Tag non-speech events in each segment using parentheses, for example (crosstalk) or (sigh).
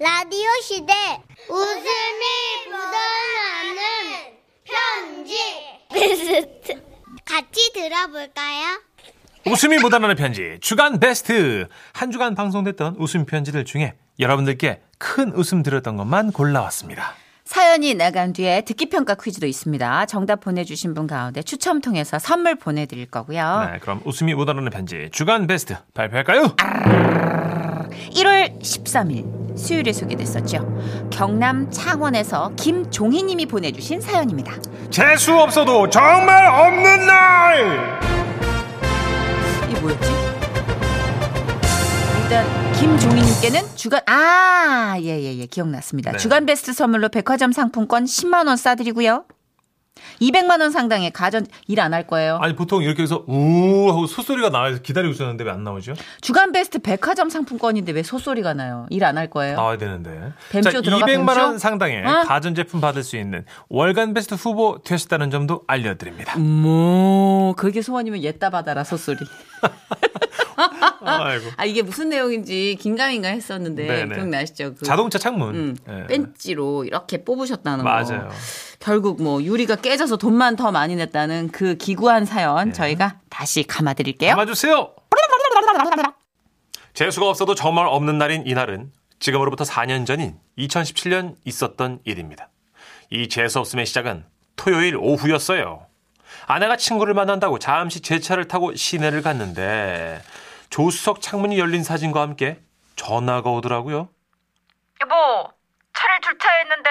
라디오 시대 웃음이 묻어나는 편지 같이 들어볼까요? 웃음이 묻어나는 편지 주간 베스트 한 주간 방송됐던 웃음 편지들 중에 여러분들께 큰 웃음 들었던 것만 골라왔습니다. 사연이 나간 뒤에 듣기 평가 퀴즈도 있습니다. 정답 보내주신 분 가운데 추첨 통해서 선물 보내드릴 거고요. 네, 그럼 웃음이 묻어나는 편지 주간 베스트 발표할까요? 1월 13일 수요일에 소개됐었죠. 경남 창원에서 김종희님이 보내주신 사연입니다. 재수 없어도 정말 없는 날. 이게 뭐였지? 일단 김종희님께는 주간 아 예예예 기억났습니다. 네. 주간 베스트 선물로 백화점 상품권 10만 원 싸드리고요. 200만 원 상당의 가전 일 안 할 거예요. 아니 보통 이렇게 해서 우 하고 소소리가 나와서 기다리고 있었는데 왜 안 나오죠? 주간 베스트 백화점 상품권인데 왜 소소리가 나요? 일 안 할 거예요. 나와야 되는데. 뱀쇼 자, 들어가, 200만 원 뱀쇼? 상당의 어? 가전 제품 받을 수 있는 월간 베스트 후보 되셨다는 점도 알려드립니다. 뭐 그게 소원이면 옛다 받아라 소소리. (laughs) 아이고. 아 이게 무슨 내용인지 긴가민가 했었는데 네네. 기억나시죠? 그, 자동차 창문. 음, 예. 벤치로 이렇게 뽑으셨다는 거. 맞아요. 결국 뭐 유리가 깨져서 돈만 더 많이 냈다는 그 기구한 사연 네. 저희가 다시 감아드릴게요. 담아주세요. 재수가 없어도 정말 없는 날인 이날은 지금으로부터 4년 전인 2017년 있었던 일입니다. 이 재수 없음의 시작은 토요일 오후였어요. 아내가 친구를 만난다고 잠시 제 차를 타고 시내를 갔는데 조수석 창문이 열린 사진과 함께 전화가 오더라고요. 여보, 차를 주차했는데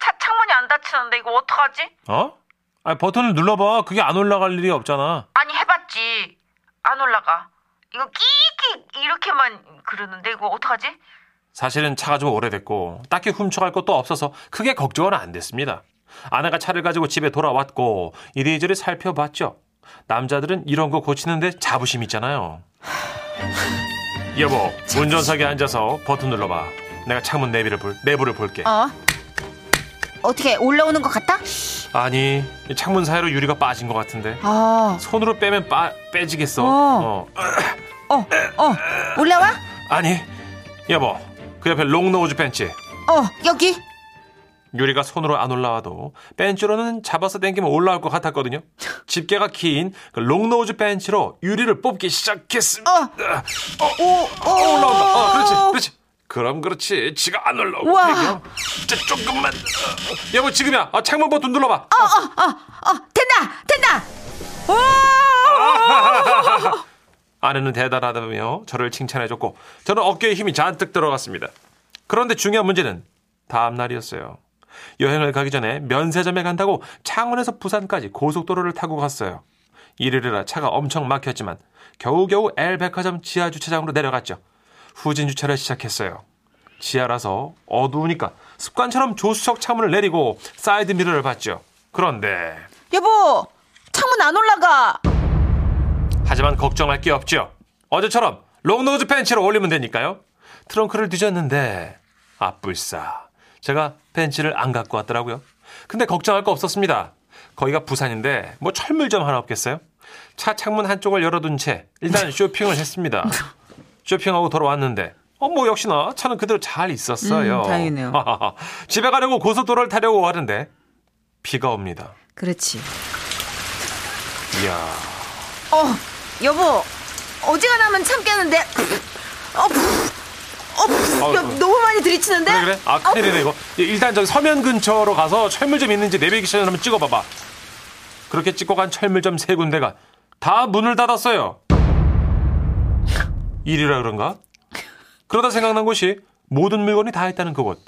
차 창문이 안 닫히는데 이거 어떡하지? 어? 아 버튼을 눌러봐. 그게 안 올라갈 일이 없잖아. 아니 해봤지. 안 올라가. 이거 끼끼 이렇게만 그러는데 이거 어떡하지? 사실은 차가 좀 오래됐고 딱히 훔쳐갈 것도 없어서 크게 걱정은 안 됐습니다. 아내가 차를 가지고 집에 돌아왔고 이리저리 살펴봤죠. 남자들은 이런 거 고치는데 자부심 있잖아요. 여보, 운전석에 앉아서 버튼 눌러봐. 내가 창문 내비를 볼, 내부를 볼게. 어? 어떻게 올라오는 것 같다? 아니, 이 창문 사이로 유리가 빠진 것 같은데. 아, 손으로 빼면 빠, 빼지겠어. 어. 어. 어, 어, 올라와? 아니, 여보, 그 옆에 롱노우즈 벤치. 어, 여기. 유리가 손으로 안 올라와도 벤치로는 잡아서 당기면 올라올 것 같았거든요. 집게가 긴 그 롱노우즈 벤치로 유리를 뽑기 시작했습니다. 어. 어, 어, 어, 올라온다. 어, 그렇지, 그렇지. 그럼 그렇지. 지가 안 올라오고. 되겨. 진짜 조금만. 어, 어. 여보 지금이야. 어, 창문 버튼 눌러봐. 어, 된다, 된다. (laughs) 아내는 대단하다며 저를 칭찬해줬고 저는 어깨에 힘이 잔뜩 들어갔습니다. 그런데 중요한 문제는 다음 날이었어요. 여행을 가기 전에 면세점에 간다고 창원에서 부산까지 고속도로를 타고 갔어요. 이르르라 차가 엄청 막혔지만 겨우겨우 L백화점 지하 주차장으로 내려갔죠. 후진 주차를 시작했어요. 지하라서 어두우니까 습관처럼 조수석 창문을 내리고 사이드 미러를 봤죠. 그런데 여보, 창문 안 올라가. 하지만 걱정할 게 없죠. 어제처럼 long nose 펜치로 올리면 되니까요. 트렁크를 뒤졌는데 아뿔싸. 제가 펜치를 안 갖고 왔더라고요. 근데 걱정할 거 없었습니다. 거기가 부산인데 뭐 철물점 하나 없겠어요? 차 창문 한쪽을 열어둔 채 일단 (laughs) 쇼핑을 했습니다. 쇼핑하고 돌아왔는데 어 뭐 역시나 차는 그대로 잘 있었어요. 음, 다행이네요. (laughs) 집에 가려고 고속도로를 타려고 하는데 비가 옵니다. 그렇지. 이야. 어, 여보, 어지간하면 참겠는데. 어, 어, 어, 야, 어. 너무 많이 들이치는데? 그래 그래? 아 큰일이네 이거 일단 저기 서면 근처로 가서 철물점 있는지 내비게이션 한번 찍어봐봐 그렇게 찍고 간 철물점 세 군데가 다 문을 닫았어요 일이라 그런가? 그러다 생각난 곳이 모든 물건이 다 있다는 그곳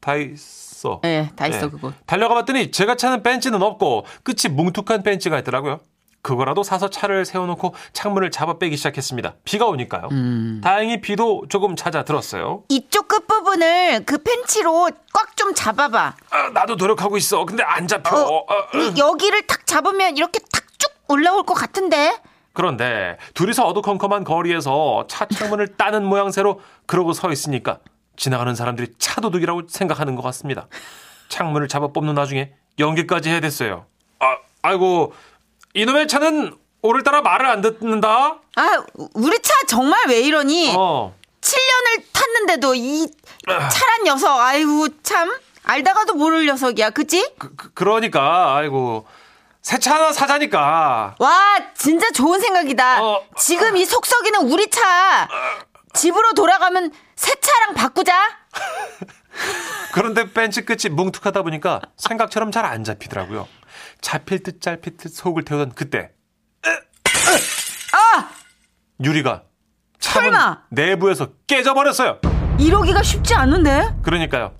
다 있어 네, 다 있어, 네. 그거. 달려가 봤더니 제가 차는 벤치는 없고 끝이 뭉툭한 벤치가 있더라고요 그거라도 사서 차를 세워놓고 창문을 잡아 빼기 시작했습니다 비가 오니까요 음. 다행히 비도 조금 잦아들었어요 이쪽 끝부분을 그 펜치로 꽉 좀 잡아봐. 아, 나도 노력하고 있어. 근데 안 잡혀. 어, 어, 어. 이- 여기를 탁 잡으면 이렇게 탁 쭉 올라올 것 같은데? 그런데 둘이서 어두컴컴한 거리에서 차 창문을 따는 모양새로 그러고 서 있으니까 지나가는 사람들이 차도둑이라고 생각하는 것 같습니다. 창문을 잡아 뽑는 와중에 연기까지 해야 됐어요. 아, 아이고 이놈의 차는 오늘따라 말을 안 듣는다. 아, 우리 차 정말 왜 이러니? 어, 7년을 탔는데 탔는데도 이 차란 녀석, 아이고, 참. 알다가도 모를 녀석이야, 그치? 그, 그, 그러니까 아이고 새 차 하나 사자니까. 와, 진짜 좋은 생각이다. 어. 지금 이 속썩이는 우리 차. 집으로 돌아가면 새 차랑 바꾸자. (laughs) 그런데 벤치 끝이 뭉툭하다 보니까 생각처럼 잘 안 잡히더라고요. 잡힐 듯 짧힐 듯 속을 태우던 그때. 아! 유리가 차문! 내부에서 깨져버렸어요. 이러기가 쉽지 않은데? 그러니까요.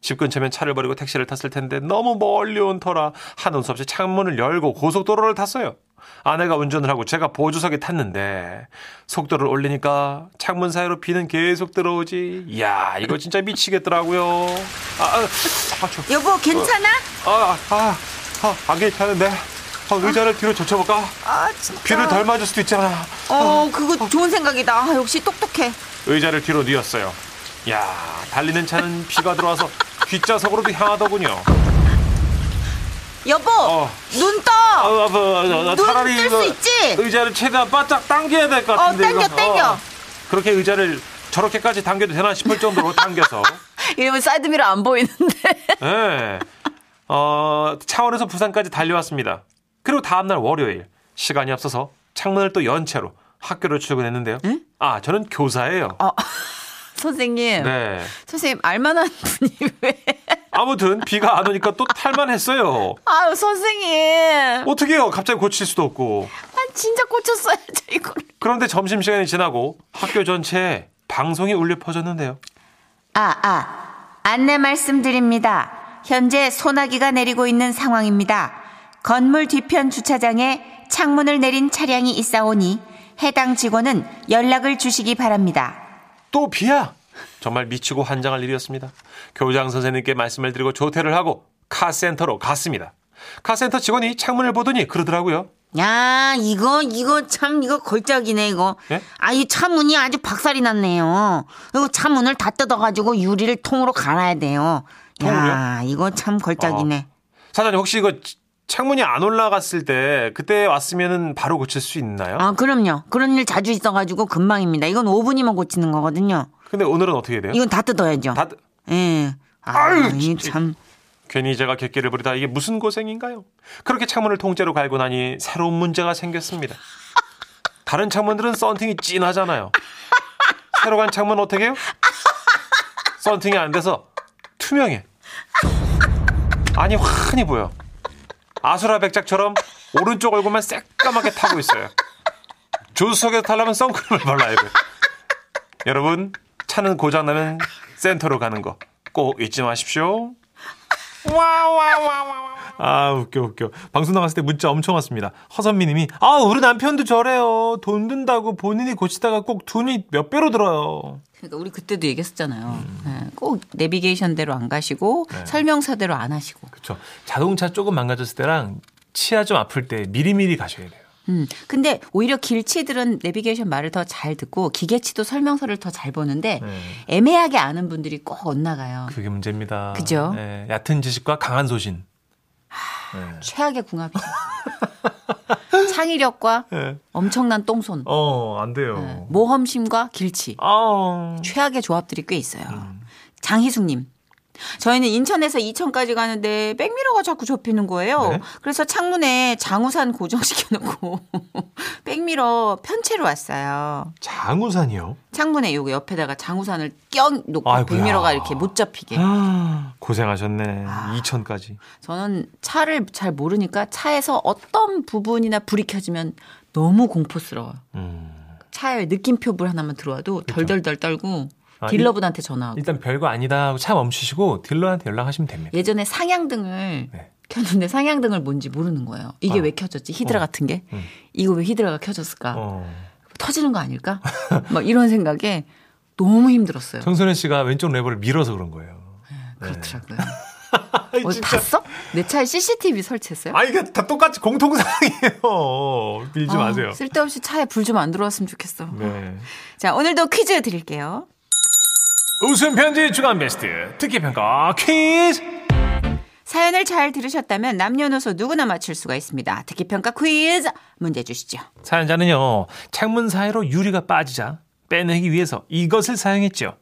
집 근처면 차를 버리고 택시를 탔을 텐데 너무 멀리 온 터라 하는 수 없이 창문을 열고 고속도로를 탔어요. 아내가 운전을 하고 제가 보조석에 tas는데 속도를 올리니까 창문 사이로 비는 계속 들어오지. 이야 이거 진짜 미치겠더라고요. 아, 아, 아, 저, 여보, 괜찮아? 아, 아, 아, 안 괜찮은데. 아, 의자를 뒤로 젖혀볼까? 아, 진짜. 비를 덜 맞을 수도 있잖아. 어, 그거 좋은 생각이다. 아, 역시 똑똑해. 의자를 뒤로 뉘었어요. 야 달리는 차는 비가 들어와서 뒷좌석으로도 향하더군요. 여보, 어. 눈 떠. 아, 아, 눈 차라리 뜰수 이거 있지? 의자를 최대한 바짝 당겨야 될 것 같은데. 어, 당겨, 이거. 당겨. 그렇게 의자를 저렇게까지 당겨도 되나 싶을 정도로 당겨서. (laughs) 이러면 사이드미러 안 보이는데. 예. (laughs) 어, 창원에서 부산까지 달려왔습니다. 그리고 다음날 월요일 시간이 없어서 창문을 또 연 채로 학교를 출근했는데요. 응? 아, 저는 교사예요. 어, 선생님. 네. 선생님, 알만한 (laughs) 분이 왜. 아무튼 비가 안 오니까 또 탈만했어요. 아유, 선생님. 어떻게요? 갑자기 고칠 수도 없고. 아, 진짜 고쳤어야죠, 이걸. 그런데 점심 시간이 지나고 학교 전체에 방송이 울려 퍼졌는데요. 아, 아. 안내 말씀드립니다. 현재 소나기가 내리고 있는 상황입니다. 건물 뒤편 주차장에 창문을 내린 차량이 있사오니 해당 직원은 연락을 주시기 바랍니다. 또 비야! 정말 미치고 환장할 일이었습니다. 교장 선생님께 말씀을 드리고 조퇴를 하고 카센터로 갔습니다. 카센터 직원이 창문을 보더니 그러더라고요. 야, 이거, 이거 참, 이거 걸작이네, 이거. 예? 아, 이 차문이 아주 박살이 났네요. 이거 차문을 다 뜯어가지고 유리를 통으로 갈아야 돼요. 통으로요? 야, 이거 참 걸작이네. 사장님 혹시 이거 창문이 안 올라갔을 때 그때 왔으면 바로 고칠 수 있나요? 아, 그럼요. 그런 일 자주 있어가지고 금방입니다. 이건 5분이면 고치는 거거든요. 근데 오늘은 어떻게 돼요? 이건 다 뜯어야죠. 다, 예. 아, 아유, 이 진짜. 참. 괜히 제가 객기를 부리다 이게 무슨 고생인가요? 그렇게 창문을 통째로 갈고 나니 새로운 문제가 생겼습니다. 다른 창문들은 썬팅이 진하잖아요. 새로 간 창문 어떻게 해요? 썬팅이 안 돼서 투명해. 아니 환히 보여. 아수라 백작처럼 오른쪽 얼굴만 새까맣게 타고 있어요. 조수석에서 타려면 선크림을 발라야 돼. 여러분 차는 고장나면 센터로 가는 거 꼭 잊지 마십시오. 아 웃겨 웃겨. 방송 나갔을 때 문자 엄청 왔습니다. 허선미님이 아 우리 남편도 저래요. 돈 든다고 본인이 고치다가 꼭 돈이 몇 배로 들어요. 그러니까 우리 그때도 얘기했었잖아요. 네, 꼭 내비게이션대로 안 가시고 설명서대로 안 하시고. 그렇죠 자동차 조금 망가졌을 때랑 치아 좀 아플 때 미리미리 가셔야 돼요 음, 근데 오히려 길치들은 내비게이션 말을 더 잘 듣고 기계치도 설명서를 더 잘 보는데 네. 애매하게 아는 분들이 꼭 엇나가요. 그게 문제입니다 그죠? 네, 얕은 지식과 강한 소신 네. 최악의 궁합이죠. (laughs) 창의력과 네. 엄청난 똥손, 어, 안 돼요. 네, 모험심과 길치. 아, 최악의 조합들이 꽤 있어요. 음. 장희숙님. 저희는 인천에서 이천까지 가는데 백미러가 자꾸 접히는 거예요. 네? 그래서 창문에 장우산 고정시켜 놓고 (laughs) 백미러 편채로 왔어요. 장우산이요? 창문에 요거 옆에다가 장우산을 껴 놓고 아이고야. 백미러가 이렇게 못 잡히게. 아, 고생하셨네. 2천까지. 저는 차를 잘 모르니까 차에서 어떤 부분이나 불이 켜지면 너무 공포스러워요. 음. 차에 느낌표 불 하나만 들어와도 덜덜덜 떨고 아, 딜러분한테 전화하고. 일단 별거 아니다 하고 차 멈추시고 딜러한테 연락하시면 됩니다. 예전에 상향등을 네. 켰는데 상향등을 뭔지 모르는 거예요. 이게 아. 왜 켜졌지? 히드라 어. 같은 게. 음. 이거 왜 히드라가 켜졌을까? 어. 터지는 거 아닐까? (laughs) 막 이런 생각에 너무 힘들었어요. 정선혜 씨가 왼쪽 레버를 밀어서 그런 거예요. 그렇더라고요. 아이, 어, (laughs) 봤어? 내 차에 CCTV 설치했어요? 아, 이게 다 똑같이 공통사항이에요. 밀지 어, 마세요. 쓸데없이 차에 불 좀 안 들어왔으면 좋겠어. 네. 자, 오늘도 퀴즈 드릴게요. 웃음 편지 주간 베스트 특기 평가 퀴즈. 사연을 잘 들으셨다면 남녀노소 누구나 맞출 수가 있습니다. 특기 평가 퀴즈 문제 주시죠. 사연자는요 창문 사이로 유리가 빠지자 빼내기 위해서 이것을 사용했죠.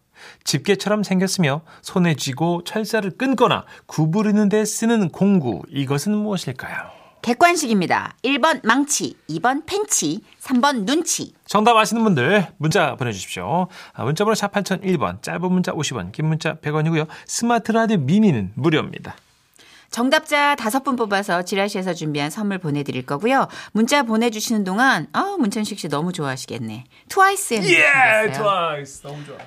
집게처럼 생겼으며 손에 쥐고 철사를 끊거나 구부리는 데 쓰는 공구. 이것은 무엇일까요? 객관식입니다. 1번 망치, 2번 펜치, 3번 눈치. 정답 아시는 분들 문자 보내주십시오. 아, 문자번호 샵 8001번, 짧은 문자 50원, 긴 문자 100원이고요. 스마트 라디오 미니는 무료입니다. 정답자 다섯 분 뽑아서 지라시에서 준비한 선물 보내드릴 거고요. 문자 보내주시는 동안 아 문천식 씨 너무 좋아하시겠네. 트와이스의 노래 준비했어요. 트와이스 너무 좋아.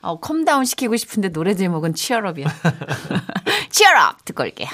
어, calm down 시키고 싶은데 노래 제목은 Cheer Up이야. (laughs) Cheer Up 듣고 올게요.